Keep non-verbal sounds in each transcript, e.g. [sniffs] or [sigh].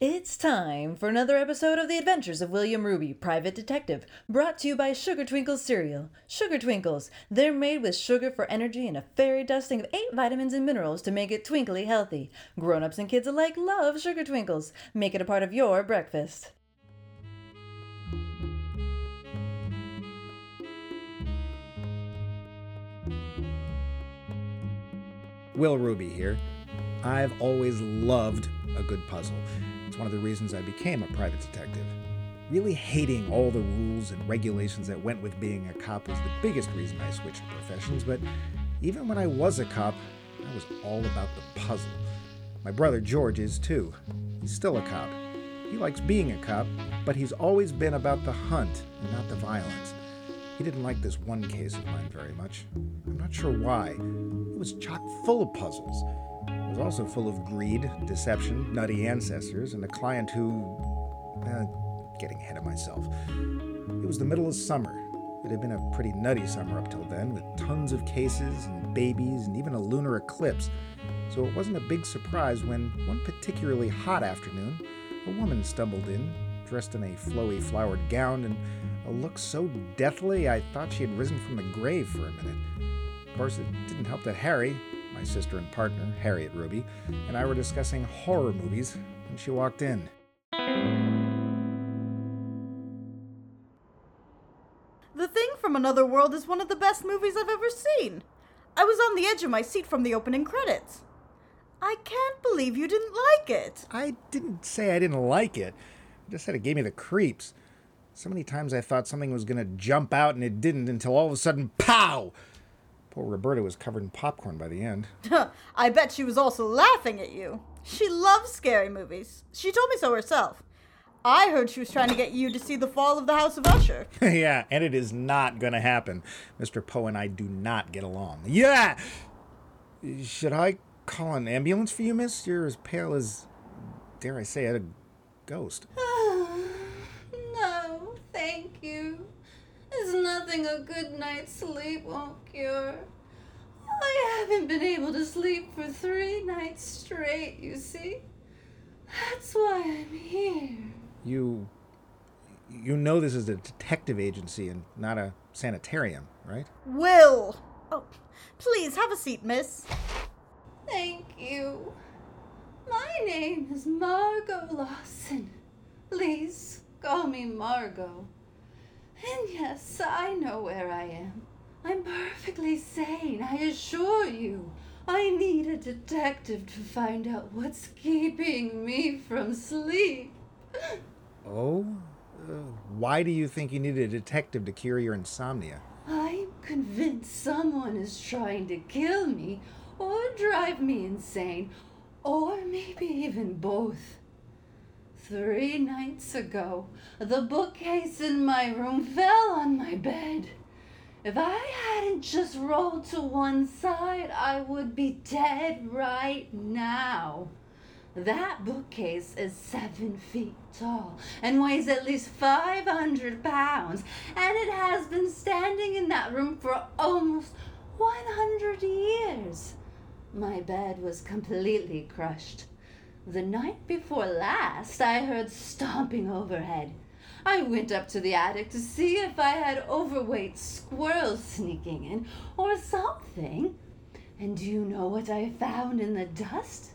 It's time for another episode of The Adventures of William Ruby, Private Detective, brought to you by Sugar Twinkles Cereal. Sugar Twinkles, they're made with sugar for energy and a fairy dusting of eight vitamins and minerals to make it twinkly healthy. Grown ups and kids alike love Sugar Twinkles. Make it a part of your breakfast. Will Ruby here. I've always loved a good puzzle. One of the reasons I became a private detective. Really hating all the rules and regulations that went with being a cop was the biggest reason I switched professions, but even when I was a cop, I was all about the puzzle. My brother George is too. He's still a cop. He likes being a cop, but he's always been about the hunt and not the violence. He didn't like this one case of mine very much. I'm not sure why. It was chock full of puzzles. Was also full of greed, deception, nutty ancestors, and a client who. Uh, getting ahead of myself. It was the middle of summer. It had been a pretty nutty summer up till then, with tons of cases and babies and even a lunar eclipse. So it wasn't a big surprise when, one particularly hot afternoon, a woman stumbled in, dressed in a flowy flowered gown and a look so deathly I thought she had risen from the grave for a minute. Of course, it didn't help that Harry, my sister and partner, Harriet Ruby, and I were discussing horror movies when she walked in. The Thing from Another World is one of the best movies I've ever seen. I was on the edge of my seat from the opening credits. I can't believe you didn't like it. I didn't say I didn't like it. I just said it gave me the creeps. So many times I thought something was going to jump out and it didn't until all of a sudden, pow! Poor Roberta was covered in popcorn by the end. [laughs] I bet she was also laughing at you. She loves scary movies. She told me so herself. I heard she was trying to get you to see the fall of the House of Usher. [laughs] yeah, and it is not going to happen. Mr. Poe and I do not get along. Yeah! Should I call an ambulance for you, miss? You're as pale as, dare I say it, a ghost. [sighs] no, thank you. There's nothing a good night's sleep won't cure. I haven't been able to sleep for three nights straight, you see. That's why I'm here. You. You know this is a detective agency and not a sanitarium, right? Will! Oh, please have a seat, miss. Thank you. My name is Margot Lawson. Please call me Margot. And yes, I know where I am. I'm perfectly sane, I assure you. I need a detective to find out what's keeping me from sleep. Oh? Uh, why do you think you need a detective to cure your insomnia? I'm convinced someone is trying to kill me or drive me insane, or maybe even both. Three nights ago, the bookcase in my room fell on my bed. If I hadn't just rolled to one side, I would be dead right now. That bookcase is seven feet tall and weighs at least 500 pounds, and it has been standing in that room for almost 100 years. My bed was completely crushed. The night before last, I heard stomping overhead. I went up to the attic to see if I had overweight squirrels sneaking in or something. And do you know what I found in the dust?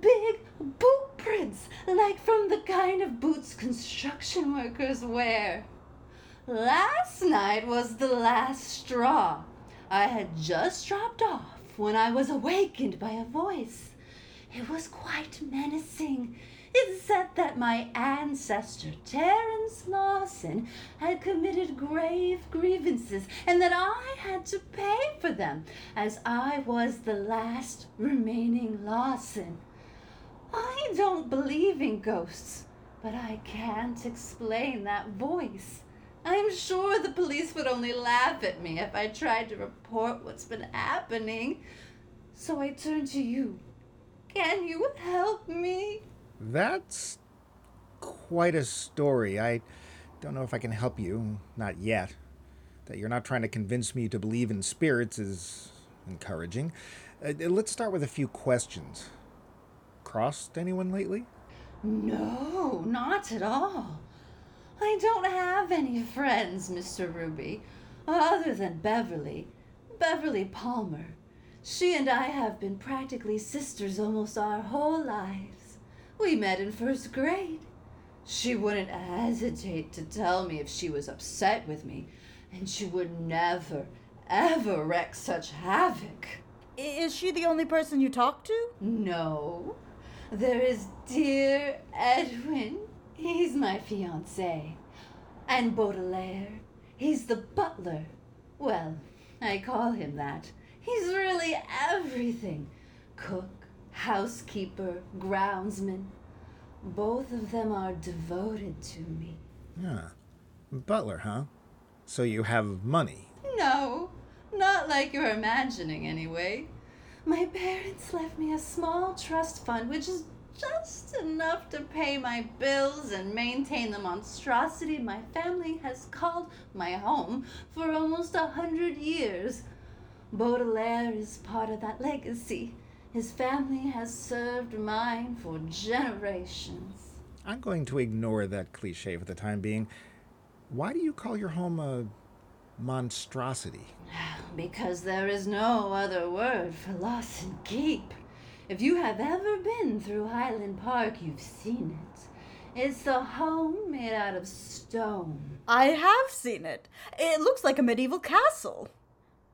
Big boot prints, like from the kind of boots construction workers wear. Last night was the last straw. I had just dropped off when I was awakened by a voice. It was quite menacing. It said that my ancestor, Terence Lawson, had committed grave grievances and that I had to pay for them, as I was the last remaining Lawson. I don't believe in ghosts, but I can't explain that voice. I'm sure the police would only laugh at me if I tried to report what's been happening. So I turned to you. Can you help me? That's quite a story. I don't know if I can help you. Not yet. That you're not trying to convince me to believe in spirits is encouraging. Uh, let's start with a few questions. Crossed anyone lately? No, not at all. I don't have any friends, Mr. Ruby, other than Beverly. Beverly Palmer. She and I have been practically sisters almost our whole lives. We met in first grade. She wouldn't hesitate to tell me if she was upset with me, and she would never, ever wreak such havoc. Is she the only person you talk to? No, there is dear Edwin. He's my fiance. And Baudelaire. He's the butler. Well, I call him that. He's really everything cook, housekeeper, groundsman. Both of them are devoted to me. Ah, butler, huh? So you have money. No, not like you're imagining, anyway. My parents left me a small trust fund, which is just enough to pay my bills and maintain the monstrosity my family has called my home for almost a hundred years. Baudelaire is part of that legacy. His family has served mine for generations. I'm going to ignore that cliche for the time being. Why do you call your home a monstrosity? [sighs] Because there is no other word for Lawson Keep. If you have ever been through Highland Park, you've seen it. It's a home made out of stone. I have seen it. It looks like a medieval castle.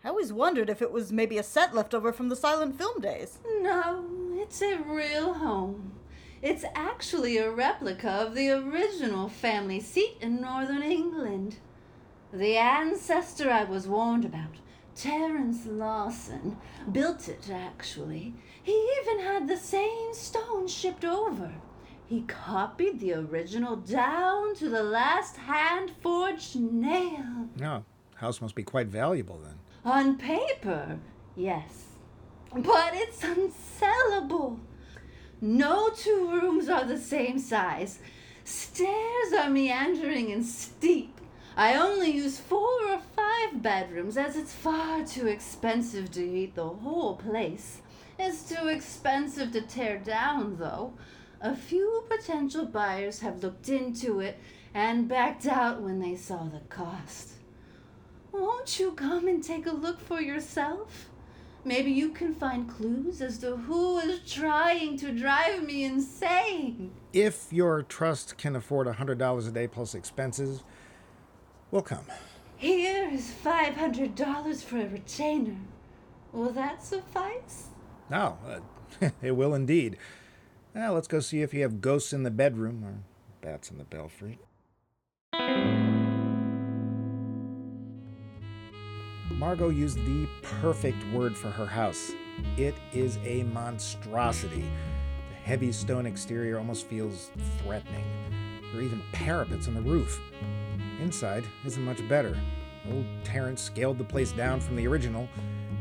I always wondered if it was maybe a set left over from the silent film days. No, it's a real home. It's actually a replica of the original family seat in northern England. The ancestor I was warned about, Terence Lawson, built it actually. He even had the same stone shipped over. He copied the original down to the last hand forged nail. No, house must be quite valuable then. On paper, yes. But it's unsellable. No two rooms are the same size. Stairs are meandering and steep. I only use four or five bedrooms as it's far too expensive to heat the whole place. It's too expensive to tear down, though. A few potential buyers have looked into it and backed out when they saw the cost. Won't you come and take a look for yourself? Maybe you can find clues as to who is trying to drive me insane. If your trust can afford a $100 a day plus expenses, we'll come. Here is $500 for a retainer. Will that suffice? No, uh, [laughs] it will indeed. Now let's go see if you have ghosts in the bedroom or bats in the belfry. Margot used the perfect word for her house. It is a monstrosity. The heavy stone exterior almost feels threatening. There are even parapets on the roof. Inside isn't much better. Old Terence scaled the place down from the original,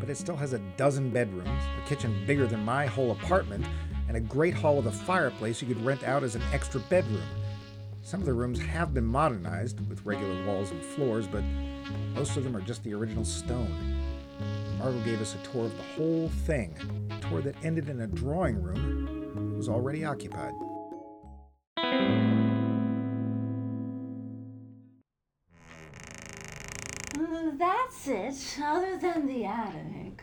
but it still has a dozen bedrooms, a kitchen bigger than my whole apartment, and a great hall with a fireplace you could rent out as an extra bedroom. Some of the rooms have been modernized with regular walls and floors, but most of them are just the original stone. Margot gave us a tour of the whole thing, a tour that ended in a drawing room that was already occupied. That's it, other than the attic.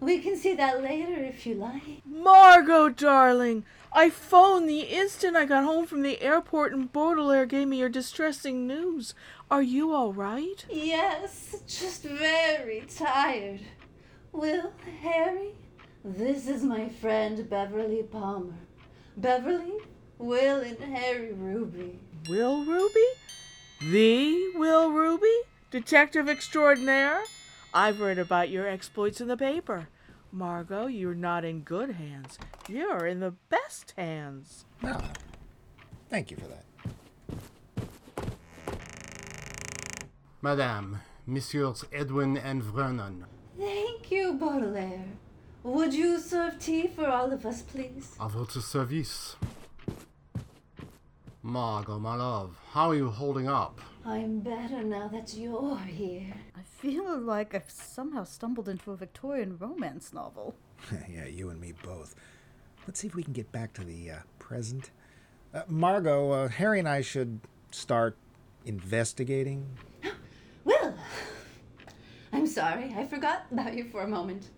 We can see that later if you like. Margot, darling, I phoned the instant I got home from the airport and Baudelaire gave me your distressing news. Are you all right? Yes, just very tired. Will, Harry, this is my friend Beverly Palmer. Beverly, Will, and Harry Ruby. Will Ruby? The Will Ruby? Detective extraordinaire? I've read about your exploits in the paper. Margot, you're not in good hands. You're in the best hands. No. Thank you for that. Madame, Messieurs Edwin and Vernon, Thank you, Baudelaire. Would you serve tea for all of us, please? à votre service. Margot, my love, how are you holding up? I'm better now that you're here. I feel like I've somehow stumbled into a Victorian romance novel. [laughs] yeah, you and me both. Let's see if we can get back to the uh, present. Uh, Margot, uh, Harry and I should start investigating. [gasps] Will! [sighs] I'm sorry, I forgot about you for a moment.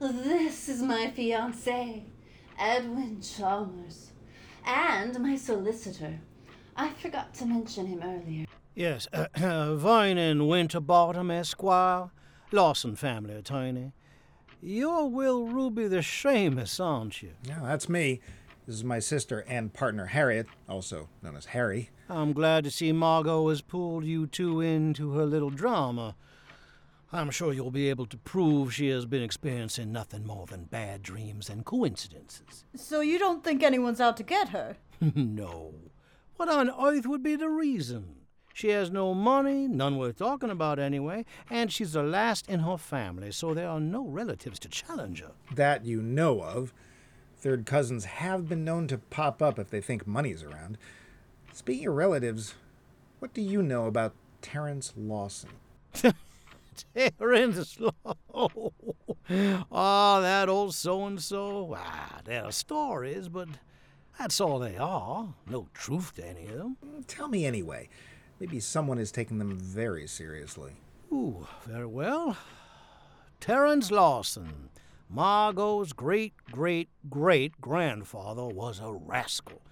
This is my fiance, Edwin Chalmers, and my solicitor. I forgot to mention him earlier. Yes, uh, [clears throat] Vernon Winterbottom, Esquire, Lawson family attorney. You're Will Ruby the Shamus, aren't you? Yeah, that's me. This is my sister and partner Harriet, also known as Harry. I'm glad to see Margot has pulled you two into her little drama. I'm sure you'll be able to prove she has been experiencing nothing more than bad dreams and coincidences. So you don't think anyone's out to get her? [laughs] no. What on earth would be the reason? She has no money, none worth talking about anyway, and she's the last in her family, so there are no relatives to challenge her. That you know of. Third cousins have been known to pop up if they think money's around. Speaking of relatives, what do you know about Terence Lawson? [laughs] Terence Lawson. [laughs] Ah, that old so and so. Ah, there are stories, but that's all they are. No truth to any of them. Tell me anyway. Maybe someone is taking them very seriously. Ooh, very well. Terence Lawson, Margot's great great great grandfather, was a rascal.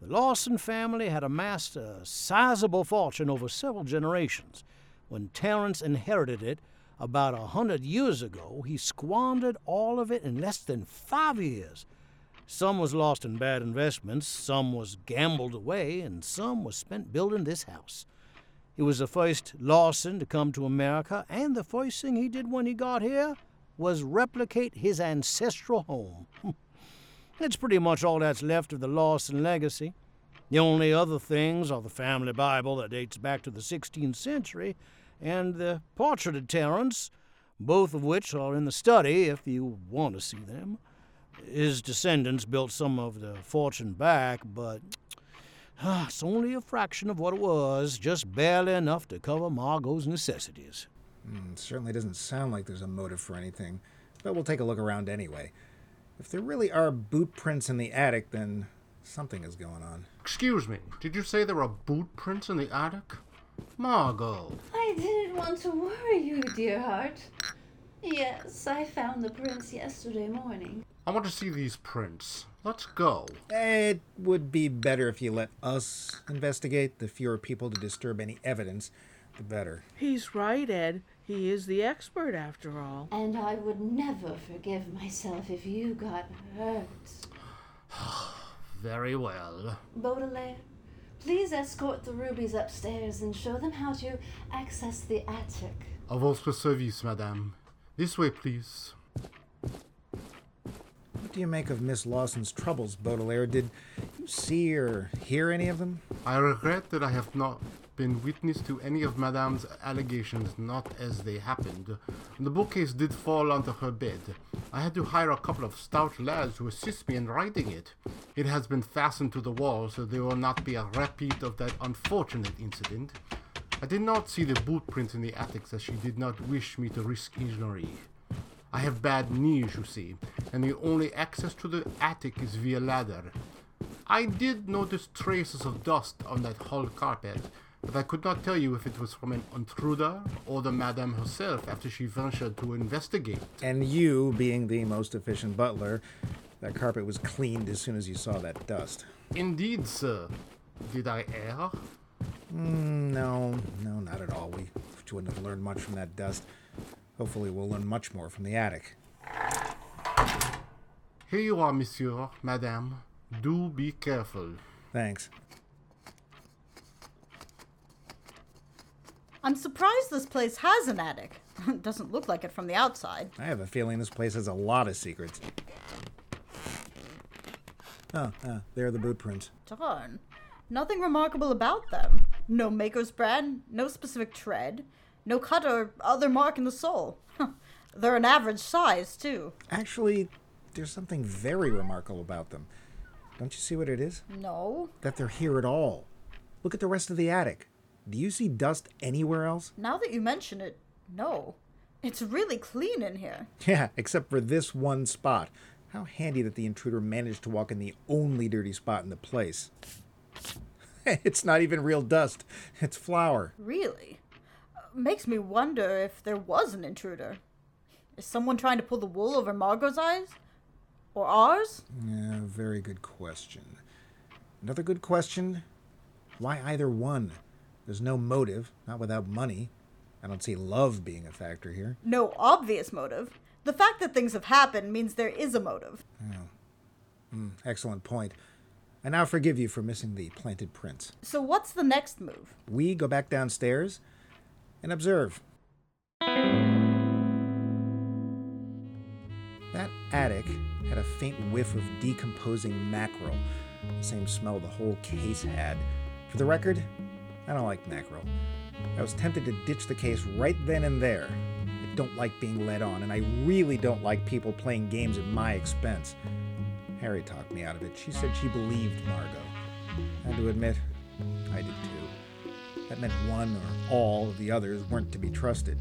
The Lawson family had amassed a sizable fortune over several generations. When Terence inherited it about a hundred years ago, he squandered all of it in less than five years. Some was lost in bad investments, some was gambled away, and some was spent building this house. He was the first Lawson to come to America, and the first thing he did when he got here was replicate his ancestral home. [laughs] That's pretty much all that's left of the Lawson legacy. The only other things are the family Bible that dates back to the 16th century and the portrait of Terence, both of which are in the study if you want to see them. His descendants built some of the fortune back, but ah, it's only a fraction of what it was, just barely enough to cover Margot's necessities. Mm, certainly doesn't sound like there's a motive for anything, but we'll take a look around anyway. If there really are boot prints in the attic, then something is going on. Excuse me, did you say there are boot prints in the attic? Margot. I didn't want to worry you, dear heart. Yes, I found the prints yesterday morning. I want to see these prints. Let's go. It would be better if you let us investigate. The fewer people to disturb any evidence, the better. He's right, Ed. He is the expert after all. And I would never forgive myself if you got hurt. [sighs] Very well. Baudelaire, please escort the rubies upstairs and show them how to access the attic. À votre service, madame. This way, please. What do you make of Miss Lawson's troubles, Baudelaire? Did you see or hear any of them? I regret that I have not been witness to any of Madame's allegations not as they happened. The bookcase did fall onto her bed. I had to hire a couple of stout lads to assist me in righting it. It has been fastened to the wall so there will not be a repeat of that unfortunate incident. I did not see the boot print in the attic as she did not wish me to risk injury. I have bad knees, you see, and the only access to the attic is via ladder. I did notice traces of dust on that hall carpet, but I could not tell you if it was from an intruder or the madame herself after she ventured to investigate. And you, being the most efficient butler, that carpet was cleaned as soon as you saw that dust. Indeed, sir. Did I err? Mm, no, no, not at all. We wouldn't have learned much from that dust. Hopefully, we'll learn much more from the attic. Here you are, monsieur, madame. Do be careful. Thanks. I'm surprised this place has an attic. It [laughs] Doesn't look like it from the outside. I have a feeling this place has a lot of secrets. Oh, ah, there are the boot prints. Darn. Nothing remarkable about them. No maker's brand, no specific tread, no cut or other mark in the sole. They're an average size, too. Actually, there's something very remarkable about them. Don't you see what it is? No. That they're here at all. Look at the rest of the attic. Do you see dust anywhere else? Now that you mention it, no. It's really clean in here. Yeah, except for this one spot. How handy that the intruder managed to walk in the only dirty spot in the place. [laughs] it's not even real dust, it's flour. Really? Makes me wonder if there was an intruder. Is someone trying to pull the wool over Margot's eyes? Or ours? Yeah, very good question. Another good question why either one? There's no motive, not without money. I don't see love being a factor here. No obvious motive. The fact that things have happened means there is a motive. Mm, excellent point. I now forgive you for missing the planted prints. So, what's the next move? We go back downstairs and observe. That attic had a faint whiff of decomposing mackerel, the same smell the whole case had. For the record, I don't like mackerel. I was tempted to ditch the case right then and there. I don't like being led on, and I really don't like people playing games at my expense. Harry talked me out of it. She said she believed Margot. I had to admit, I did too. That meant one or all of the others weren't to be trusted.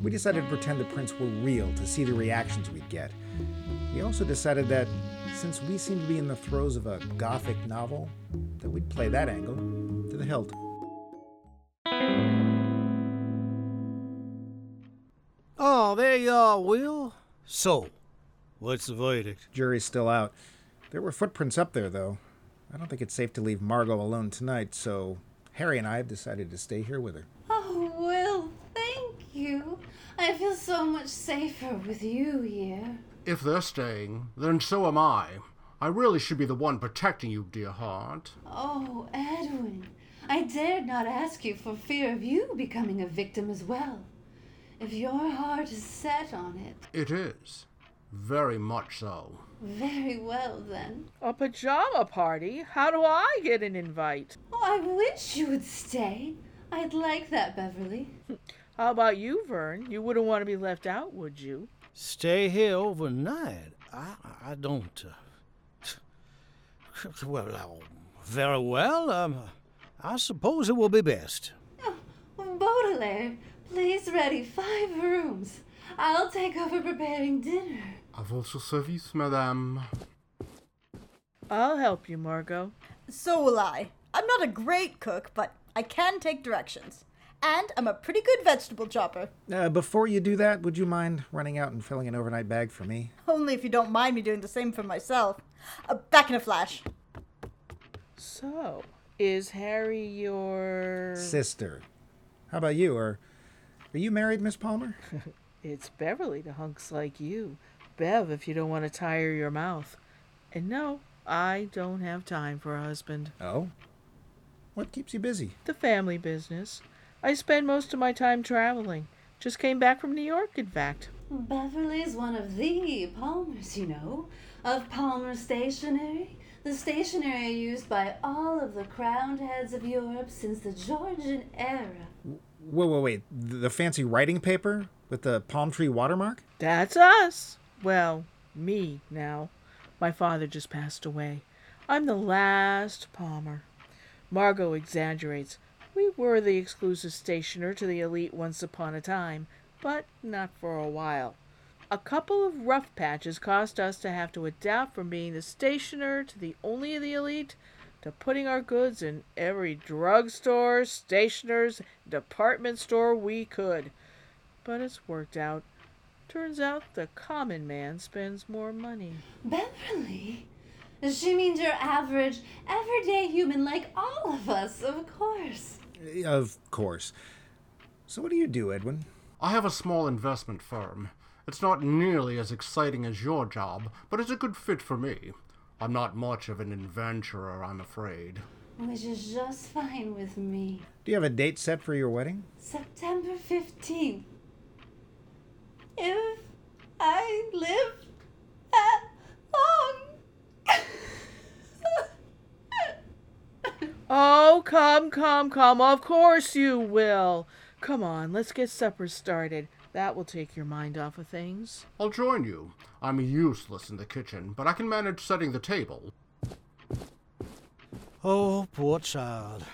We decided to pretend the prints were real to see the reactions we'd get. We also decided that since we seemed to be in the throes of a gothic novel, that we'd play that angle to the hilt. Oh, there you are, Will. So, what's the verdict? Jury's still out. There were footprints up there, though. I don't think it's safe to leave Margot alone tonight, so Harry and I have decided to stay here with her. Oh, Will, thank you. I feel so much safer with you here. If they're staying, then so am I. I really should be the one protecting you, dear heart. Oh, Edwin, I dared not ask you for fear of you becoming a victim as well. If your heart is set on it, It is. Very much so. very well then. A pajama party? How do I get an invite? Oh, I wish you would stay. I'd like that, Beverly. [laughs] How about you, Vern? You wouldn't want to be left out, would you? Stay here overnight? I, I don't. Uh, [sniffs] well, uh, very well. Um, I suppose it will be best. Oh, Baudelaire, please ready five rooms. I'll take over preparing dinner. À votre service, madame. I'll help you, Margot. So will I. I'm not a great cook, but I can take directions. And I'm a pretty good vegetable chopper. Uh, before you do that, would you mind running out and filling an overnight bag for me? Only if you don't mind me doing the same for myself. Uh, back in a flash. So, is Harry your. Sister. How about you? Are, are you married, Miss Palmer? [laughs] It's Beverly to hunks like you. Bev, if you don't want to tire your mouth. And no, I don't have time for a husband. Oh? What keeps you busy? The family business. I spend most of my time traveling. Just came back from New York, in fact. Beverly's one of the Palmers, you know, of Palmer Stationery. The stationery used by all of the crowned heads of Europe since the Georgian era. Whoa, whoa, wait. The the fancy writing paper with the palm tree watermark? That's us. Well, me now. My father just passed away. I'm the last Palmer. Margot exaggerates. We were the exclusive stationer to the elite once upon a time, but not for a while. A couple of rough patches caused us to have to adapt from being the stationer to the only of the elite to putting our goods in every drugstore, stationer's, department store we could. But it's worked out. Turns out the common man spends more money. Beverly? She means your average, everyday human like all of us, of course. Eh, of course. So, what do you do, Edwin? I have a small investment firm. It's not nearly as exciting as your job, but it's a good fit for me. I'm not much of an adventurer, I'm afraid. Which is just fine with me. Do you have a date set for your wedding? September 15th. If I live that long. [laughs] Oh, come, come, come. Of course you will. Come on, let's get supper started. That will take your mind off of things. I'll join you. I'm useless in the kitchen, but I can manage setting the table. Oh, poor child.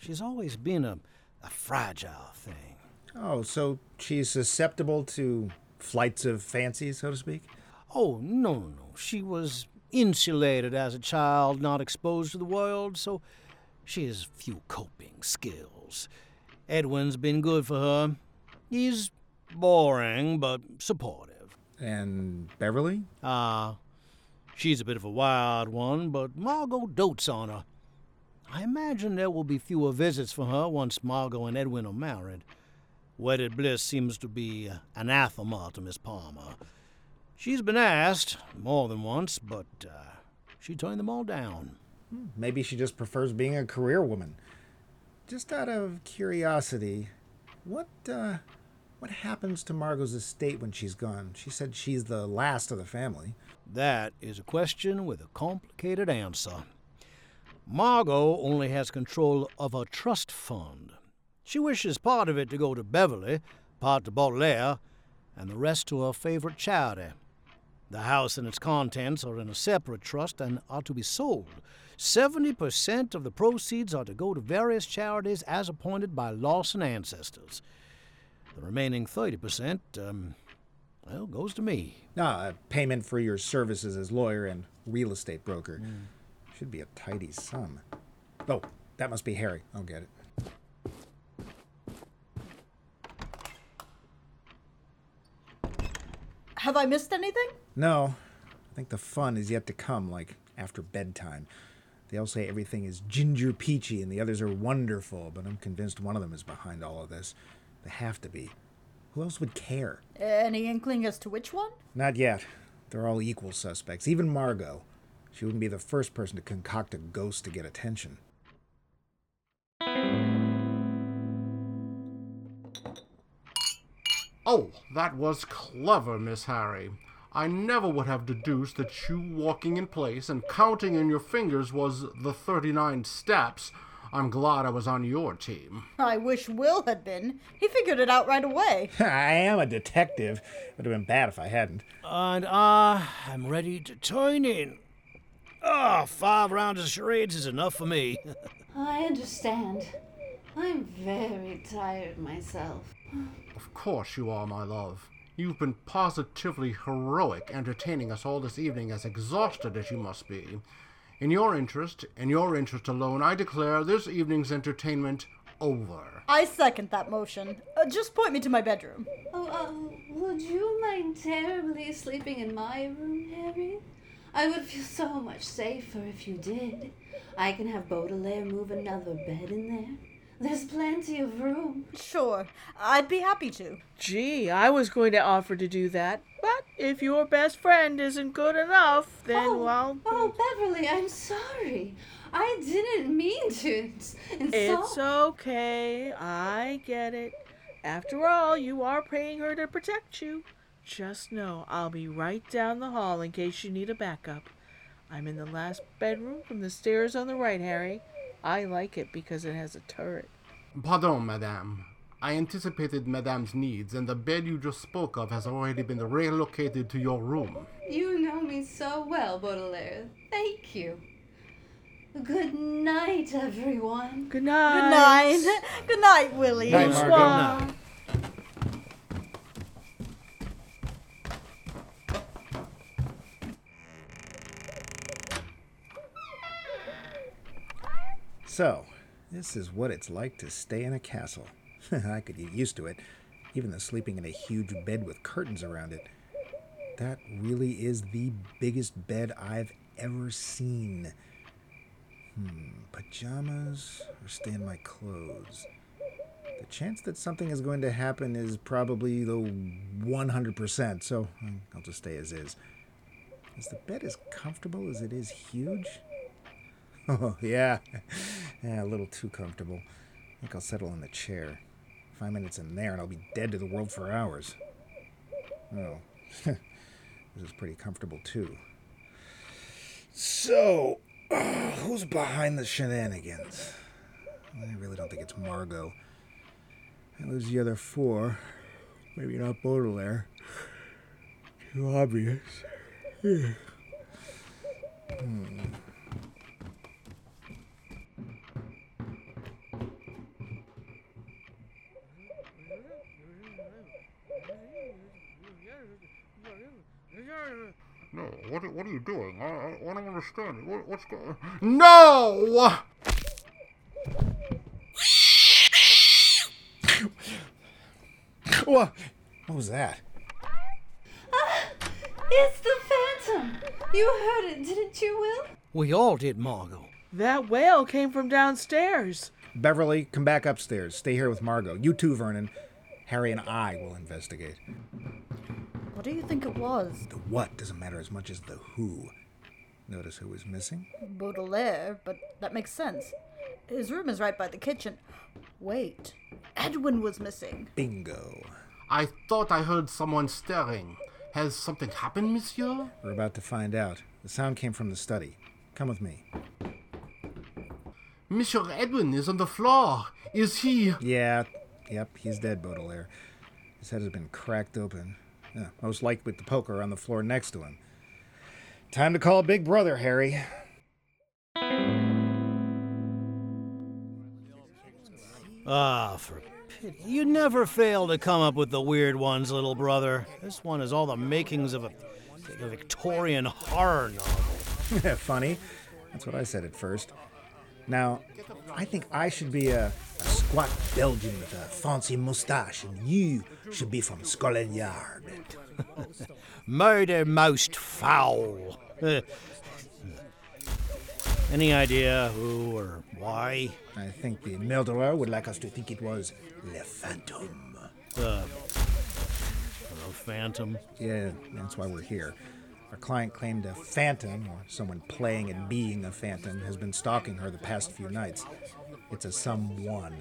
She's always been a, a fragile thing. Oh, so she's susceptible to flights of fancy, so to speak? Oh, no, no, no. She was insulated as a child, not exposed to the world, so she has few coping skills. Edwin's been good for her. He's boring, but supportive. And Beverly? Ah, she's a bit of a wild one, but Margot dotes on her. I imagine there will be fewer visits for her once Margot and Edwin are married. Wedded bliss seems to be anathema to Miss Palmer. She's been asked more than once, but uh, she turned them all down. Maybe she just prefers being a career woman. Just out of curiosity, what uh, what happens to Margot's estate when she's gone? She said she's the last of the family. That is a question with a complicated answer. Margot only has control of a trust fund. She wishes part of it to go to Beverly, part to Baudelaire, and the rest to her favorite charity. The house and its contents are in a separate trust and are to be sold. 70% of the proceeds are to go to various charities as appointed by Lawson ancestors. The remaining 30%, um, well, goes to me. Ah, a payment for your services as lawyer and real estate broker. Should be a tidy sum. Oh, that must be Harry. I'll get it. Have I missed anything? No, I think the fun is yet to come, like after bedtime. They all say everything is ginger peachy and the others are wonderful, but I'm convinced one of them is behind all of this. They have to be. Who else would care? Any inkling as to which one? Not yet. They're all equal suspects, even Margot. She wouldn't be the first person to concoct a ghost to get attention. Oh, that was clever, Miss Harry. I never would have deduced that you walking in place and counting in your fingers was the 39 steps. I'm glad I was on your team. I wish Will had been. He figured it out right away. [laughs] I am a detective. It would have been bad if I hadn't. And ah, I'm ready to turn in. Ah, five rounds of charades is enough for me. [laughs] I understand. I'm very tired myself. Of course you are, my love. You've been positively heroic entertaining us all this evening, as exhausted as you must be. In your interest, in your interest alone, I declare this evening's entertainment over. I second that motion. Uh, just point me to my bedroom. Oh, uh, would you mind terribly sleeping in my room, Harry? I would feel so much safer if you did. I can have Baudelaire move another bed in there. There's plenty of room. Sure, I'd be happy to. Gee, I was going to offer to do that, but if your best friend isn't good enough, then oh, well, oh, Beverly, I'm sorry. I didn't mean to ins- insult. it's okay. I get it. After all, you are paying her to protect you. Just know I'll be right down the hall in case you need a backup. I'm in the last bedroom from the stairs on the right, Harry. I like it because it has a turret. Pardon, madame. I anticipated madame's needs, and the bed you just spoke of has already been relocated to your room. You know me so well, Baudelaire. Thank you. Good night, everyone. Good night. Good night. Good night, Willie. Night, Margot. So, this is what it's like to stay in a castle. [laughs] I could get used to it, even though sleeping in a huge bed with curtains around it. That really is the biggest bed I've ever seen. Hmm, pajamas or stay in my clothes? The chance that something is going to happen is probably the 100%, so mm, I'll just stay as is. Is the bed as comfortable as it is huge? Oh, [laughs] yeah. Yeah, a little too comfortable. I think I'll settle in the chair. Five minutes in there and I'll be dead to the world for hours. Oh, [laughs] this is pretty comfortable too. So, [sighs] who's behind the shenanigans? I really don't think it's Margot. And there's the other four. Maybe not Baudelaire. Too obvious. [sighs] Hmm. No, what, are- what are you doing? I, I, I don't understand. What, what's going No! What? What was that? Uh, it's the Phantom! You heard it, didn't you, Will? We all did, Margot. That wail came from downstairs. Beverly, come back upstairs. Stay here with Margot. You too, Vernon. Harry and I will investigate. What do you think it was? The what doesn't matter as much as the who. Notice who was missing? Baudelaire, but that makes sense. His room is right by the kitchen. Wait, Edwin was missing. Bingo. I thought I heard someone staring. Has something happened, monsieur? We're about to find out. The sound came from the study. Come with me. Monsieur Edwin is on the floor. Is he? Yeah, yep, he's dead, Baudelaire. His head has been cracked open. Yeah, most likely with the poker on the floor next to him. Time to call Big Brother, Harry. Ah, for pity. You never fail to come up with the weird ones, little brother. This one has all the makings of a, a Victorian horror novel. [laughs] Funny. That's what I said at first. Now, I think I should be a, a squat Belgian with a fancy mustache, and you should be from Scotland Yard. [laughs] Murder most foul. [laughs] Any idea who or why? I think the murderer would like us to think it was Le Phantom. The, uh, the Phantom. Yeah, that's why we're here. Our client claimed a phantom, or someone playing and being a phantom, has been stalking her the past few nights. It's a someone.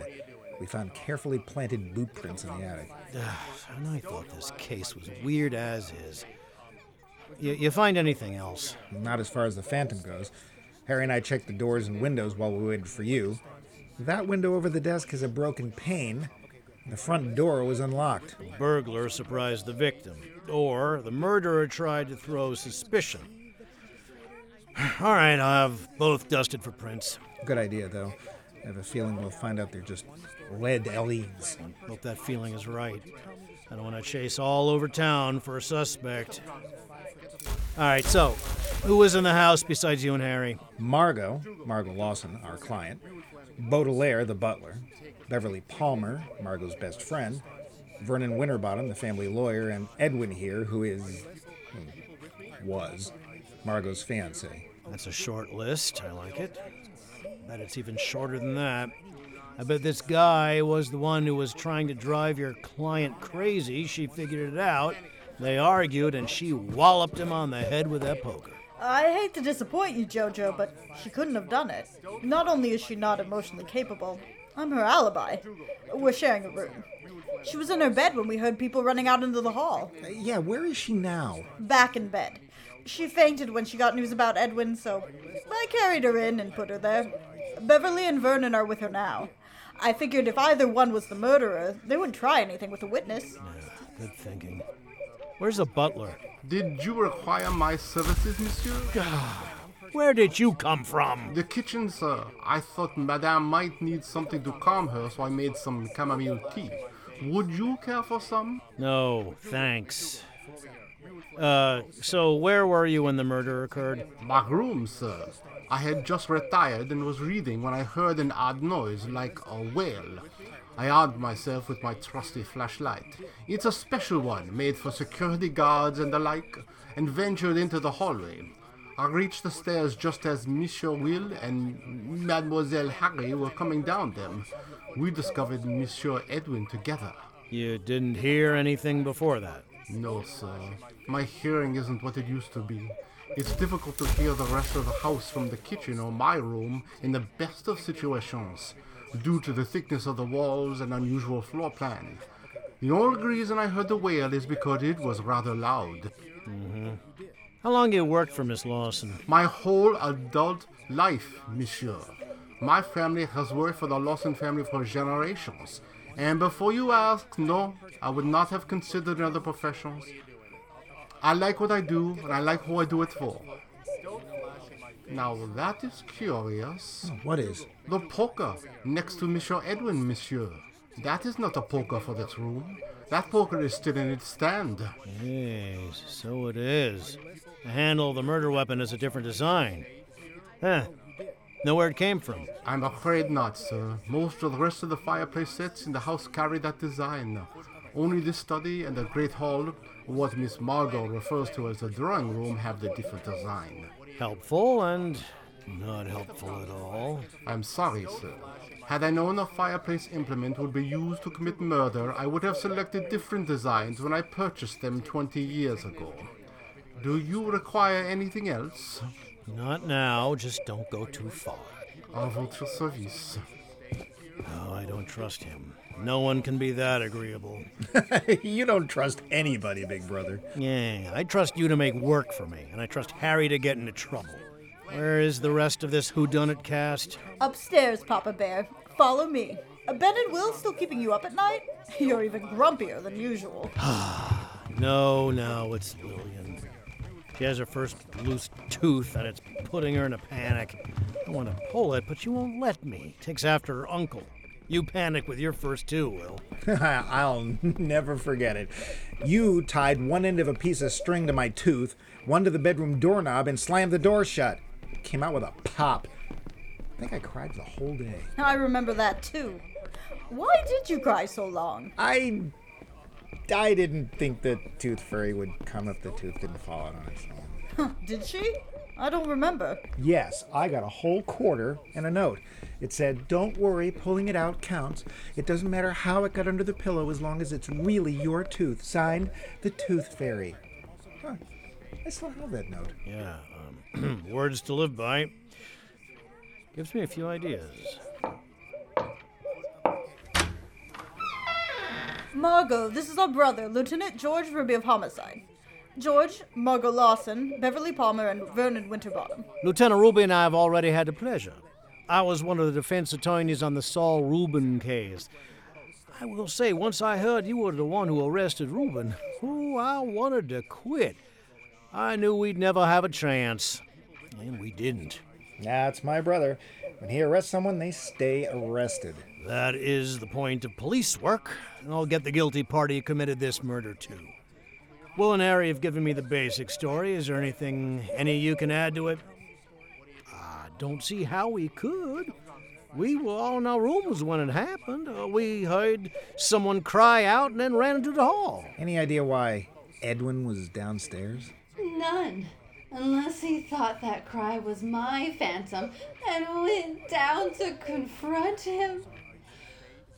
We found carefully planted boot prints in the attic. And I thought this case was weird as is. You, you find anything else? Not as far as the phantom goes. Harry and I checked the doors and windows while we waited for you. That window over the desk has a broken pane. The front door was unlocked. The burglar surprised the victim, or the murderer tried to throw suspicion. [sighs] All right, I'll have both dusted for prints. Good idea, though. I have a feeling we'll find out they're just lead LEs. Hope that feeling is right. I don't want to chase all over town for a suspect. All right, so who was in the house besides you and Harry? Margot, Margot Lawson, our client, Baudelaire, the butler, Beverly Palmer, Margot's best friend, Vernon Winterbottom, the family lawyer, and Edwin here, who is. hmm, was Margot's fiance. That's a short list. I like it. Bet it's even shorter than that. I bet this guy was the one who was trying to drive your client crazy. She figured it out. They argued, and she walloped him on the head with that poker. I hate to disappoint you, Jojo, but she couldn't have done it. Not only is she not emotionally capable, I'm her alibi. We're sharing a room. She was in her bed when we heard people running out into the hall. Uh, yeah, where is she now? Back in bed. She fainted when she got news about Edwin, so I carried her in and put her there. Beverly and Vernon are with her now. I figured if either one was the murderer, they wouldn't try anything with a witness. Good thinking. Where's the butler? Did you require my services, monsieur? [sighs] Where did you come from? The kitchen, sir. I thought Madame might need something to calm her, so I made some chamomile tea. Would you care for some? No, thanks. Uh, so where were you when the murder occurred? My room, sir. I had just retired and was reading when I heard an odd noise like a wail. I armed myself with my trusty flashlight. It's a special one made for security guards and the like, and ventured into the hallway. I reached the stairs just as Monsieur Will and Mademoiselle Harry were coming down them. We discovered Monsieur Edwin together. You didn't hear anything before that. No, sir. My hearing isn't what it used to be. It's difficult to hear the rest of the house from the kitchen or my room in the best of situations, due to the thickness of the walls and unusual floor plan. The only reason I heard the wail is because it was rather loud. Mm-hmm. How long have you worked for Miss Lawson? My whole adult life, monsieur. My family has worked for the Lawson family for generations. And before you ask, no, I would not have considered other professions. I like what I do, and I like who I do it for. Now that is curious. Oh, what is? The poker next to Monsieur Edwin, monsieur. That is not a poker for this room. That poker is still in its stand. Yes, so it is. The handle of the murder weapon is a different design. Huh. Know where it came from? I'm afraid not, sir. Most of the rest of the fireplace sets in the house carry that design. Only the study and the great hall, what Miss Margot refers to as the drawing room, have the different design. Helpful and not helpful at all. I'm sorry, sir. Had I known a fireplace implement would be used to commit murder, I would have selected different designs when I purchased them 20 years ago. Do you require anything else? Not now, just don't go too far. À votre service. No, I don't trust him. No one can be that agreeable. [laughs] you don't trust anybody, big brother. Yeah, I trust you to make work for me, and I trust Harry to get into trouble. Where is the rest of this whodunit cast? Upstairs, Papa Bear. Follow me. Uh, ben and Will still keeping you up at night? [laughs] You're even grumpier than usual. [sighs] No, no, it's Lillian. She has her first loose tooth, and it's putting her in a panic. I want to pull it, but she won't let me. Takes after her uncle. You panic with your first two, Will. [laughs] I'll never forget it. You tied one end of a piece of string to my tooth, one to the bedroom doorknob, and slammed the door shut. Came out with a pop. I think I cried the whole day. I remember that too. Why did you cry so long? I. I didn't think the tooth fairy would come if the tooth didn't fall out on its own. Did she? I don't remember. Yes, I got a whole quarter and a note. It said, Don't worry, pulling it out counts. It doesn't matter how it got under the pillow as long as it's really your tooth. Signed, the Tooth Fairy. Huh. I still have that note. Yeah, um, [clears throat] words to live by. Gives me a few ideas. Margot, this is our brother, Lieutenant George Ruby of Homicide. George, Margot Lawson, Beverly Palmer, and Vernon Winterbottom. Lieutenant Ruby and I have already had the pleasure. I was one of the defense attorneys on the Saul Rubin case. I will say, once I heard you were the one who arrested Rubin, oh, I wanted to quit. I knew we'd never have a chance. And we didn't. That's my brother. When he arrests someone, they stay arrested. That is the point of police work, and I'll get the guilty party who committed this murder too. Will and Harry have given me the basic story. Is there anything any of you can add to it? I don't see how we could. We were all in our rooms when it happened. Uh, we heard someone cry out and then ran into the hall. Any idea why Edwin was downstairs? None. Unless he thought that cry was my phantom and went down to confront him.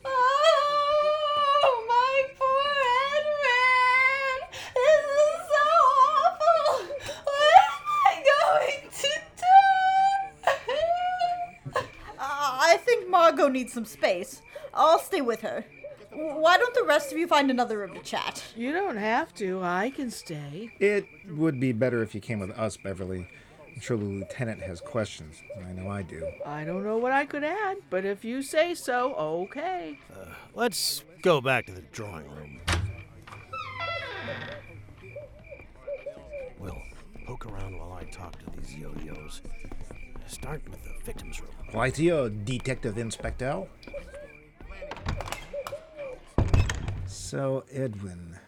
Oh, my poor Edwin! This is so awful! What am I going to do? Uh, I think Margot needs some space. I'll stay with her. Why don't the rest of you find another room to chat? You don't have to. I can stay. It would be better if you came with us, Beverly. I'm sure the lieutenant has questions, I know I do. I don't know what I could add, but if you say so, okay. Uh, let's go back to the drawing room. We'll poke around while I talk to these yo-yos. Start with the victim's room. Right here, Detective Inspector. So, Edwin,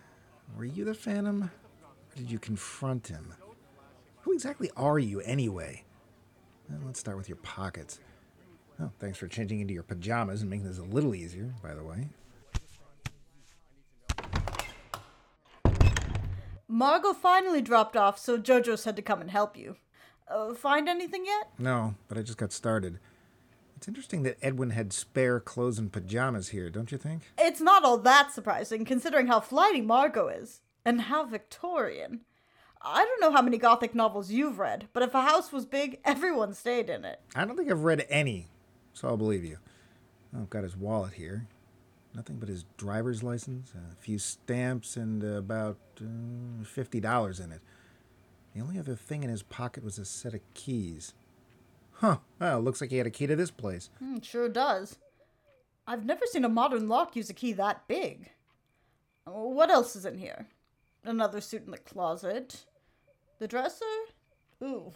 were you the Phantom? Or did you confront him? Who exactly are you, anyway? Well, let's start with your pockets. Oh, thanks for changing into your pajamas and making this a little easier, by the way. Margot finally dropped off, so Jojo said to come and help you. Uh, find anything yet? No, but I just got started. It's interesting that Edwin had spare clothes and pajamas here, don't you think? It's not all that surprising, considering how flighty Margot is. And how Victorian. I don't know how many Gothic novels you've read, but if a house was big, everyone stayed in it. I don't think I've read any, so I'll believe you. Oh, I've got his wallet here. Nothing but his driver's license, a few stamps, and about uh, $50 in it. The only other thing in his pocket was a set of keys. Huh, well, looks like he had a key to this place. Hmm, sure does. I've never seen a modern lock use a key that big. What else is in here? Another suit in the closet. The dresser? Ooh,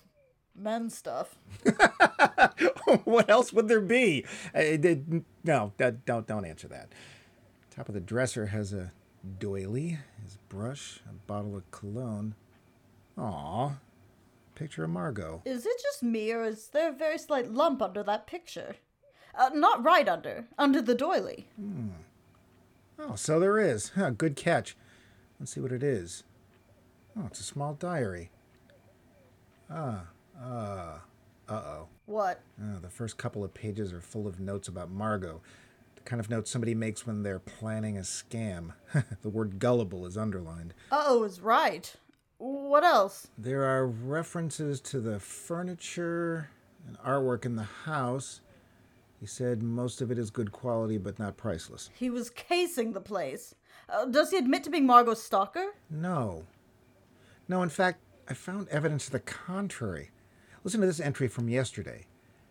men's stuff. [laughs] what else would there be? Uh, no, that- don't don't answer that. Top of the dresser has a doily, his brush, a bottle of cologne. Aw, picture of Margot. Is it just me, or is there a very slight lump under that picture? Uh, not right under, under the doily. Oh, so there is. Huh, good catch. Let's see what it is. Oh, it's a small diary. Ah, uh, uh-oh. What? Oh, the first couple of pages are full of notes about Margot. The kind of notes somebody makes when they're planning a scam. [laughs] the word gullible is underlined. Uh-oh is right. What else? There are references to the furniture and artwork in the house. He said most of it is good quality but not priceless. He was casing the place. Uh, does he admit to being Margot's stalker? No. No, in fact, I found evidence to the contrary. Listen to this entry from yesterday.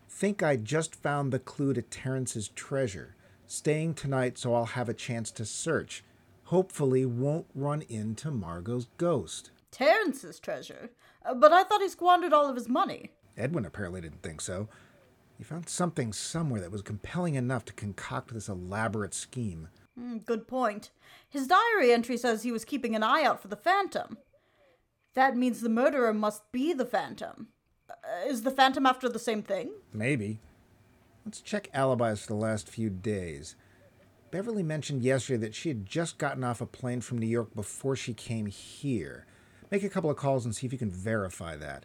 Think I just found the clue to Terence's treasure. Staying tonight so I'll have a chance to search. Hopefully, won't run into Margot's ghost. Terence's treasure. Uh, but I thought he squandered all of his money. Edwin apparently didn't think so. He found something somewhere that was compelling enough to concoct this elaborate scheme. Hmm, good point. His diary entry says he was keeping an eye out for the Phantom. That means the murderer must be the Phantom. Uh, is the Phantom after the same thing? Maybe. Let's check alibis for the last few days. Beverly mentioned yesterday that she had just gotten off a plane from New York before she came here. Make a couple of calls and see if you can verify that.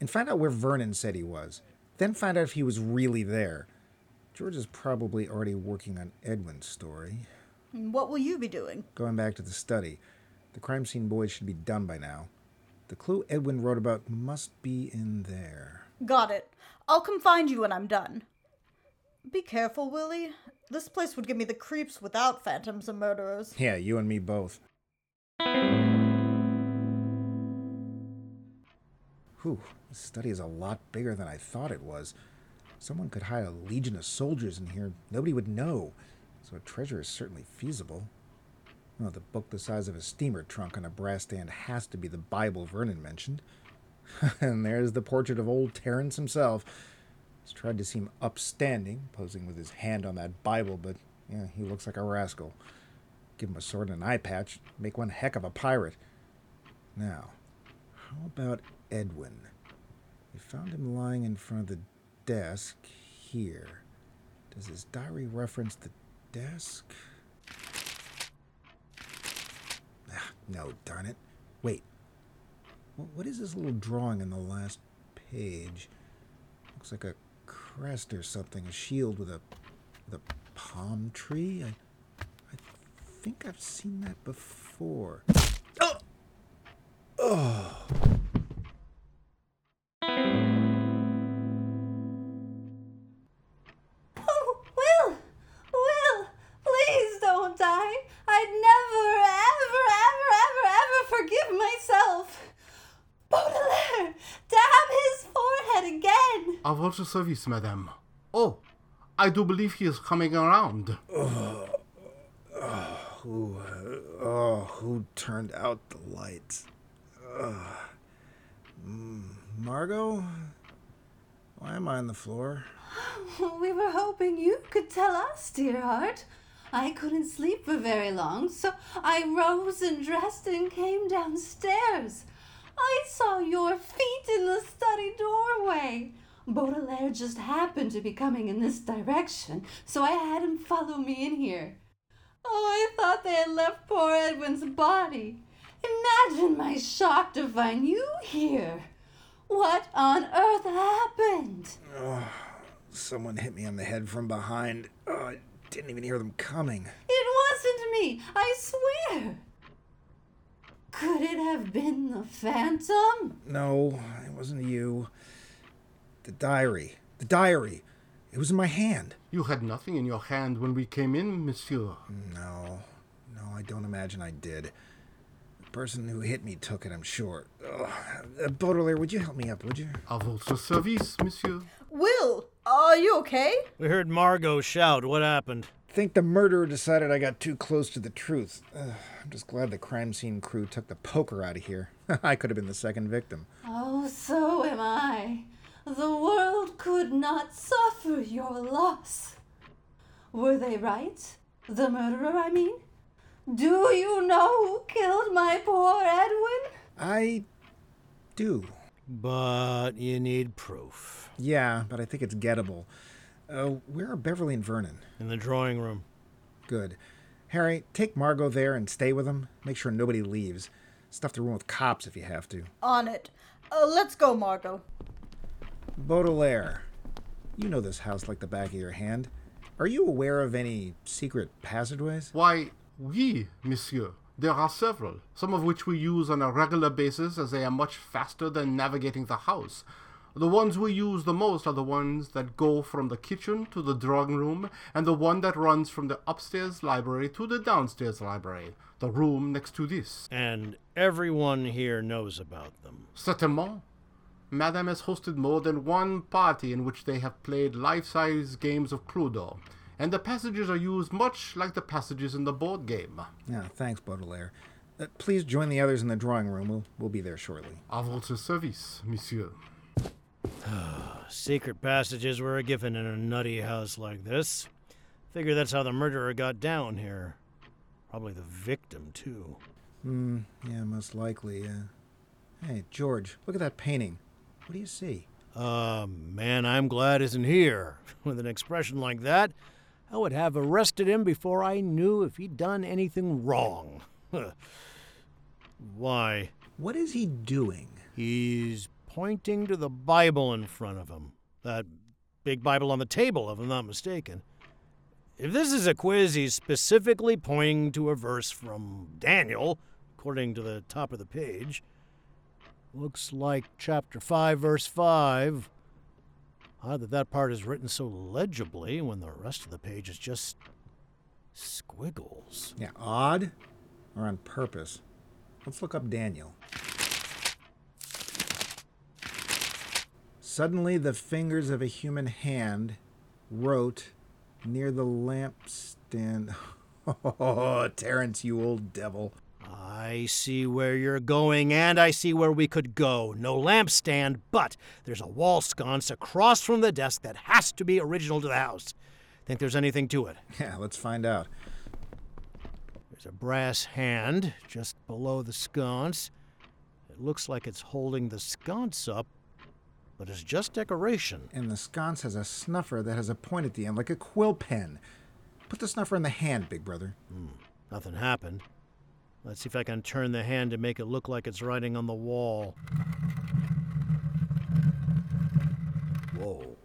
And find out where Vernon said he was. Then find out if he was really there. George is probably already working on Edwin's story. What will you be doing? Going back to the study. The crime scene boys should be done by now. The clue Edwin wrote about must be in there. Got it. I'll come find you when I'm done. Be careful, Willie. This place would give me the creeps without phantoms and murderers. Yeah, you and me both. Whew, this study is a lot bigger than I thought it was. Someone could hide a legion of soldiers in here. Nobody would know. So a treasure is certainly feasible. Well, the book the size of a steamer trunk on a brass stand has to be the Bible Vernon mentioned. [laughs] and there's the portrait of old Terence himself. He's tried to seem upstanding, posing with his hand on that Bible, but yeah, he looks like a rascal. Give him a sword and an eye patch, make one heck of a pirate. Now, how about Edwin? We found him lying in front of the desk here. Does his diary reference the desk? Ah, no, darn it. Wait. Wh- What is this little drawing in the last page? Looks like a crest or something, a shield with a with a palm tree. I I think I've seen that before. Oh! Oh, again! Service, madame. Oh, I do believe he is coming around. Who, oh, who turned out the lights? Ugh. Mm, Margot? Why am I on the floor? [laughs] We were hoping you could tell us, dear heart. I couldn't sleep for very long, so I rose and dressed and came downstairs. I saw your feet in the study doorway. Baudelaire just happened to be coming in this direction, so I had him follow me in here. Oh, I thought they had left poor Edwin's body. Imagine my shock to find you here. What on earth happened? Someone hit me on the head from behind. Oh, I didn't even hear them coming. It wasn't me, I swear. Could it have been the phantom? No, it wasn't you. The diary. The diary. It was in my hand. You had nothing in your hand when we came in, monsieur. No, no, I don't imagine I did. The person who hit me took it, I'm sure. Ugh. Uh, Baudelaire, would you help me up, would you? À votre service, monsieur. Will, are you okay? We heard Margot shout. What happened? think the murderer decided I got too close to the truth. Ugh, I'm just glad the crime scene crew took the poker out of here. [laughs] I could have been the second victim. Oh, so am I. The world could not suffer your loss. Were they right? The murderer, I mean? Do you know who killed my poor Edwin? I do. But you need proof. Yeah, but I think it's gettable. Uh, where are Beverly and Vernon? In the drawing room. Good. Harry, take Margot there and stay with them. Make sure nobody leaves. Stuff the room with cops if you have to. On it. Uh, let's go, Margot. Baudelaire, you know this house like the back of your hand. Are you aware of any secret passageways? Why, oui, monsieur. There are several, some of which we use on a regular basis as they are much faster than navigating the house. The ones we use the most are the ones that go from the kitchen to the drawing room, and the one that runs from the upstairs library to the downstairs library, the room next to this. And everyone here knows about them. Certainement. Madame has hosted more than one party in which they have played life-size games of Cluedo, and the passages are used much like the passages in the board game. Yeah, thanks, Baudelaire. Uh, please join the others in the drawing room. We'll, we'll be there shortly. À votre service, monsieur. Secret passages were a given in a nutty house like this. Figure that's how the murderer got down here. Probably the victim, too. Hmm, yeah, most likely, yeah. Hey, George, look at that painting. What do you see? Uh, man, I'm glad isn't here. [laughs] With an expression like that, I would have arrested him before I knew if he'd done anything wrong. [laughs] Why? What is he doing? He's pointing to the Bible in front of him. That big Bible on the table, if I'm not mistaken. If this is a quiz, he's specifically pointing to a verse from Daniel, according to the top of the page. Looks like chapter 5, verse 5. Odd that that part is written so legibly when the rest of the page is just squiggles. Yeah, odd or on purpose? Let's look up Daniel. Suddenly, the fingers of a human hand wrote near the lampstand. [laughs] Oh, Terence, you old devil. I see where you're going, and I see where we could go. No lampstand, but there's a wall sconce across from the desk that has to be original to the house. Think there's anything to it? [laughs] Yeah, let's find out. There's a brass hand just below the sconce. It looks like it's holding the sconce up, but it's just decoration. And the sconce has a snuffer that has a point at the end, like a quill pen. Put the snuffer in the hand, big brother. Hmm, nothing happened. Let's see if I can turn the hand to make it look like it's writing on the wall. Whoa.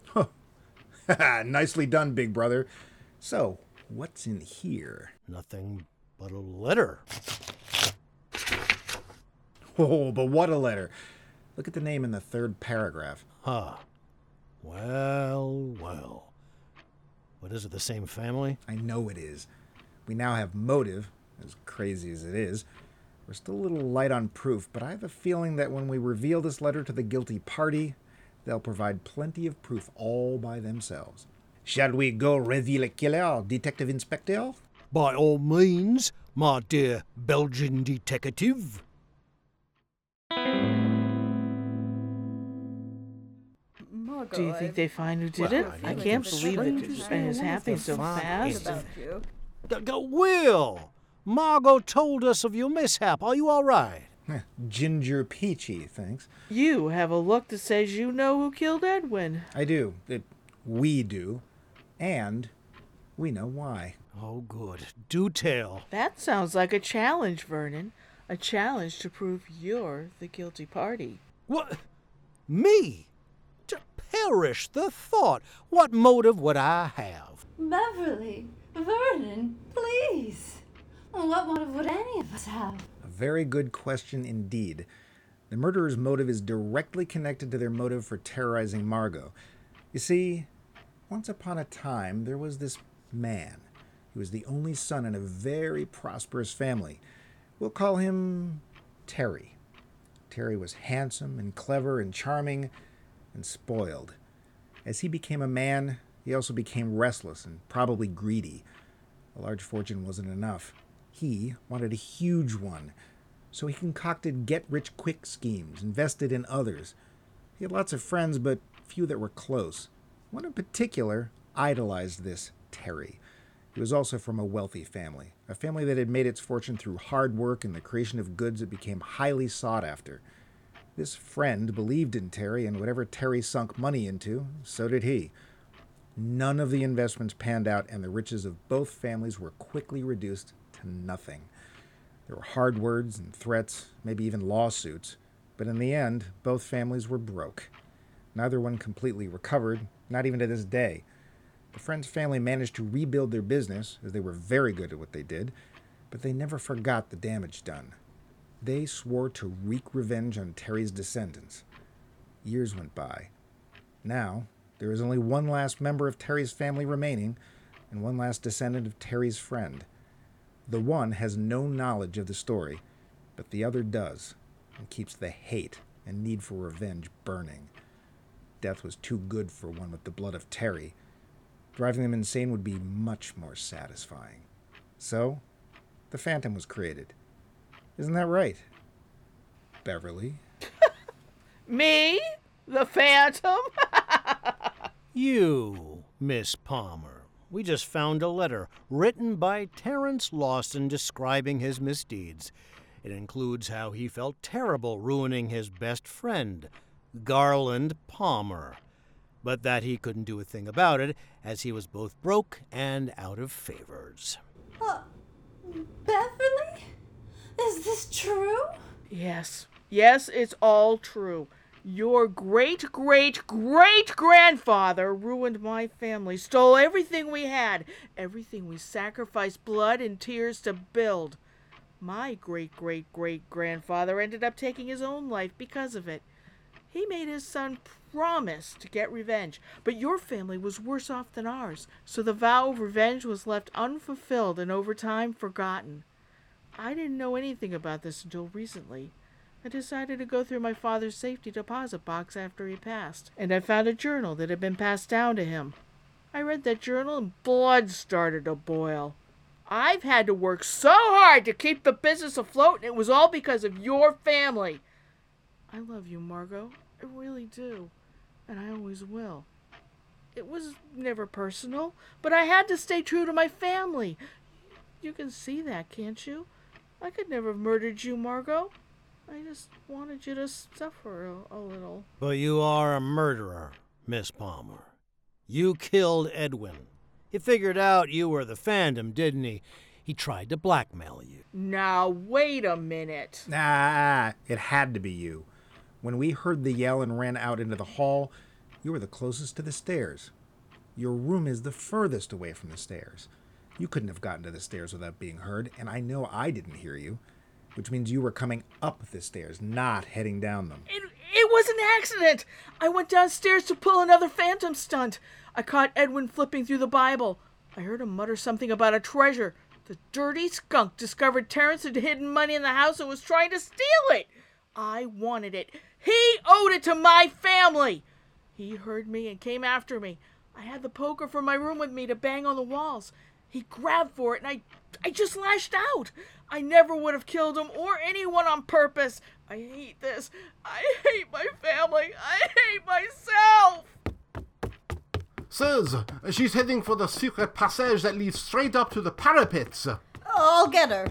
[laughs] Nicely done, big brother. So, what's in here? Nothing but a letter. Oh, but what a letter. Look at the name in the third paragraph. Huh. Well, well. What is it, the same family? I know it is. We now have motive, as crazy as it is. We're still a little light on proof, but I have a feeling that when we reveal this letter to the guilty party, they'll provide plenty of proof all by themselves. Shall we go reveal a killer, Detective Inspector? By all means, my dear Belgian detective. Margot, Do you I think they find who did Well, it? I I can't it's believe strange. it is happening so fast. about you. G- g- Will! Margot told us of your mishap. Are you all right? Ginger Peachy, thanks. You have a look that says you know who killed Edwin. I do. It, we do. And we know why. Oh, good. Do tell. That sounds like a challenge, Vernon. A challenge to prove you're the guilty party. What? Me? To perish the thought. What motive would I have? Beverly, Vernon, please. Oh, what motive would any of us have? A very good question indeed. The murderer's motive is directly connected to their motive for terrorizing Margot. You see, once upon a time, there was this man. He was the only son in a very prosperous family. We'll call him Terry. Terry was handsome and clever and charming and spoiled. As he became a man, he also became restless and probably greedy. A large fortune wasn't enough. He wanted a huge one, so he concocted get rich quick schemes, invested in others. He had lots of friends, but few that were close. One in particular idolized this Terry. He was also from a wealthy family, a family that had made its fortune through hard work and the creation of goods that became highly sought after. This friend believed in Terry, and whatever Terry sunk money into, so did he. None of the investments panned out, and the riches of both families were quickly reduced nothing. There were hard words and threats, maybe even lawsuits, but in the end, both families were broke. Neither one completely recovered, not even to this day. The friend's family managed to rebuild their business, as they were very good at what they did, but they never forgot the damage done. They swore to wreak revenge on Terry's descendants. Years went by. Now, there is only one last member of Terry's family remaining, and one last descendant of Terry's friend. The one has no knowledge of the story, but the other does, and keeps the hate and need for revenge burning. Death was too good for one with the blood of Terry. Driving them insane would be much more satisfying. So, the Phantom was created. Isn't that right? Beverly? [laughs] Me? The Phantom? [laughs] You, Miss Palmer. We just found a letter written by Terence Lawson describing his misdeeds. It includes how he felt terrible ruining his best friend, Garland Palmer, but that he couldn't do a thing about it as he was both broke and out of favors. Uh, Beverly? Is this true? yes. Yes, it's all true. Your great great great grandfather ruined my family, stole everything we had, everything we sacrificed blood and tears to build. My great great great grandfather ended up taking his own life because of it. He made his son promise to get revenge, but your family was worse off than ours, so the vow of revenge was left unfulfilled and over time forgotten. I didn't know anything about this until recently. I decided to go through my father's safety deposit box after he passed, and I found a journal that had been passed down to him. I read that journal and blood started to boil. I've had to work so hard to keep the business afloat, and it was all because of your family. I love you, Margot. I really do. And I always will. It was never personal, but I had to stay true to my family. You can see that, can't you? I could never have murdered you, Margot. I just wanted you to suffer a, a little. But you are a murderer, Miss Palmer. You killed Edwin. He figured out you were the Phantom, didn't he? He tried to blackmail you. Now, wait a minute. Ah, it had to be you. When we heard the yell and ran out into the hall, you were the closest to the stairs. Your room is the furthest away from the stairs. You couldn't have gotten to the stairs without being heard, and I know I didn't hear you, which means you were coming up the stairs, not heading down them. It, it was an accident. I went downstairs to pull another phantom stunt. I caught Edwin flipping through the Bible. I heard him mutter something about a treasure. The dirty skunk discovered Terence had hidden money in the house and was trying to steal it. I wanted it. He owed it to my family. He heard me and came after me. I had the poker from my room with me to bang on the walls. He grabbed for it and I I just lashed out. I never would have killed him or anyone on purpose. I hate this. I hate my family. I hate myself. Sirs, she's heading for the secret passage that leads straight up to the parapets. Oh, I'll get her.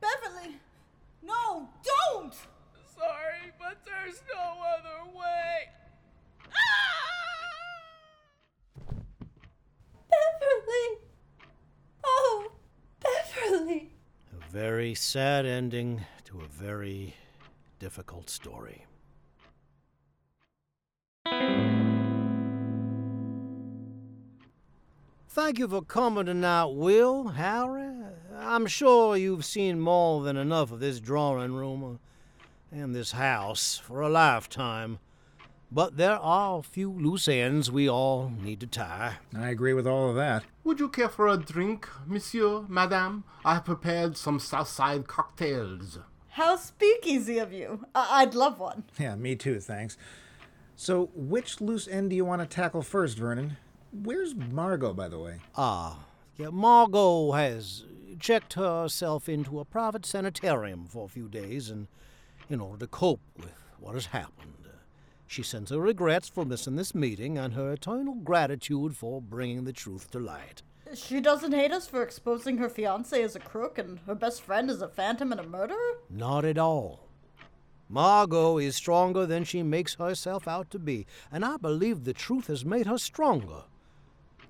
Beverly! No, don't! Sorry, but there's no other way. Beverly! Oh, Beverly! A very sad ending to a very difficult story. Thank you for coming tonight, Will, Harry. I'm sure you've seen more than enough of this drawing room and this house for a lifetime. But there are a few loose ends we all need to tie. I agree with all of that. Would you care for a drink, monsieur, madame? I have prepared some Southside cocktails. How speakeasy of you. I- I'd love one. Yeah, me too, thanks. So, which loose end do you want to tackle first, Vernon? Where's Margot, by the way? Ah, yeah, Margot has checked herself into a private sanitarium for a few days and in order to cope with what has happened. She sends her regrets for missing this meeting and her eternal gratitude for bringing the truth to light. She doesn't hate us for exposing her fiance as a crook and her best friend as a phantom and a murderer? Not at all. Margot is stronger than she makes herself out to be, and I believe the truth has made her stronger.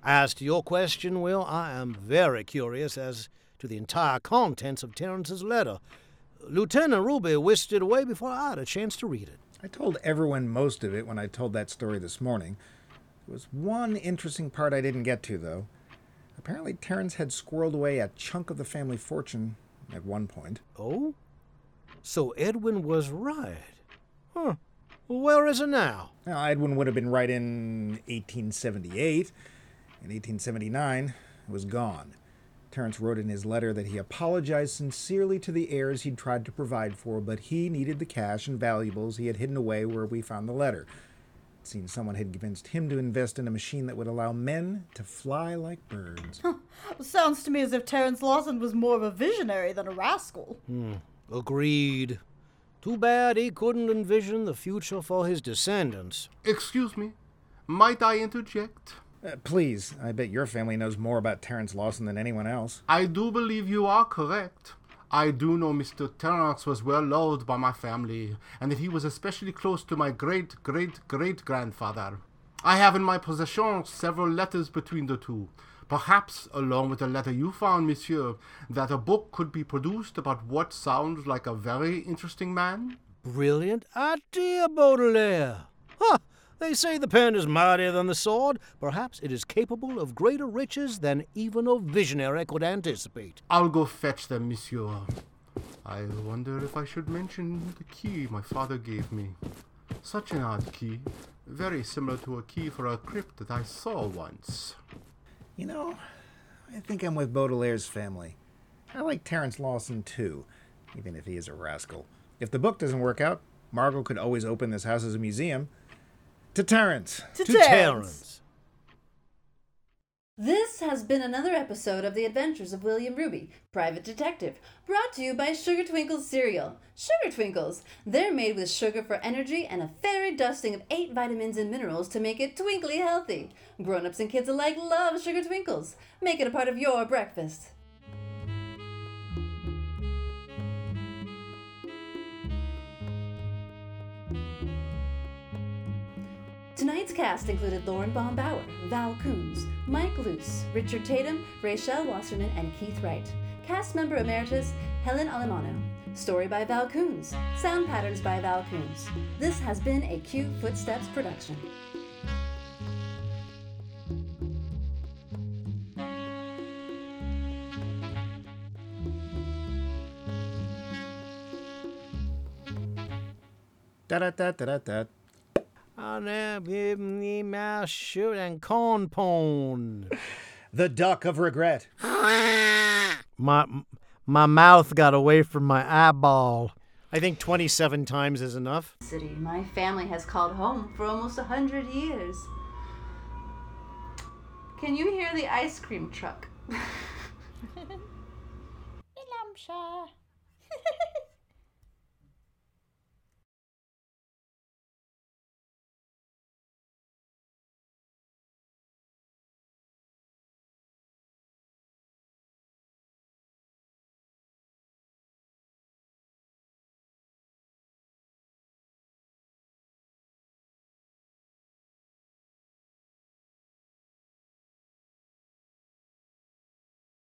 As to your question, Will, I am very curious as to the entire contents of Terence's letter. Lieutenant Ruby whisked it away before I had a chance to read it. I told everyone most of it when I told that story this morning. There was one interesting part I didn't get to, though. Apparently, Terence had squirreled away a chunk of the family fortune at one point. Oh? So Edwin was right. Huh. Where is it now? Now, Edwin would have been right in 1878. In 1879, it was gone. Terence wrote in his letter that he apologized sincerely to the heirs he'd tried to provide for, but he needed the cash and valuables he had hidden away where we found the letter. It seemed someone had convinced him to invest in a machine that would allow men to fly like birds. Sounds to me as if Terence Lawson was more of a visionary than a rascal. Hmm. Agreed. Too bad he couldn't envision the future for his descendants. Excuse me, might I interject? Uh, please, I bet your family knows more about Terence Lawson than anyone else. I do believe you are correct. I do know Mr. Terence was well loved by my family, and that he was especially close to my great great great grandfather. I have in my possession several letters between the two. Perhaps, along with the letter you found, monsieur, that a book could be produced about what sounds like a very interesting man? Brilliant idea, Baudelaire. Huh! They say the pen is mightier than the sword. Perhaps it is capable of greater riches than even a visionary could anticipate. I'll go fetch them, monsieur. I wonder if I should mention the key my father gave me. Such an odd key, very similar to a key for a crypt that I saw once. You know, I think I'm with Baudelaire's family. I like Terence Lawson too, even if he is a rascal. If the book doesn't work out, Margot could always open this house as a museum. To Terence. To, To Terence. Terence. This has been another episode of The Adventures of William Ruby, Private Detective, brought to you by Sugar Twinkles Cereal. Sugar Twinkles! They're made with sugar for energy and a fairy dusting of eight vitamins and minerals to make it twinkly healthy. Grown ups and kids alike love Sugar Twinkles. Make it a part of your breakfast. Tonight's cast included Lauren Baumbauer, Val Coons, Mike Luce, Richard Tatum, Rachel Wasserman, and Keith Wright. Cast member emeritus Helen Alemano. Story by Val Coons. Sound patterns by Val Coons. This has been a Cute Footsteps production. Da da da da da da. I now give me my shirt and corn pone. The Duck of Regret. [laughs] My my mouth got away from my eyeball. I think 27 times is enough. City my family has called home for almost a hundred years. Can you hear the ice cream truck? [laughs] Elamsha. [laughs]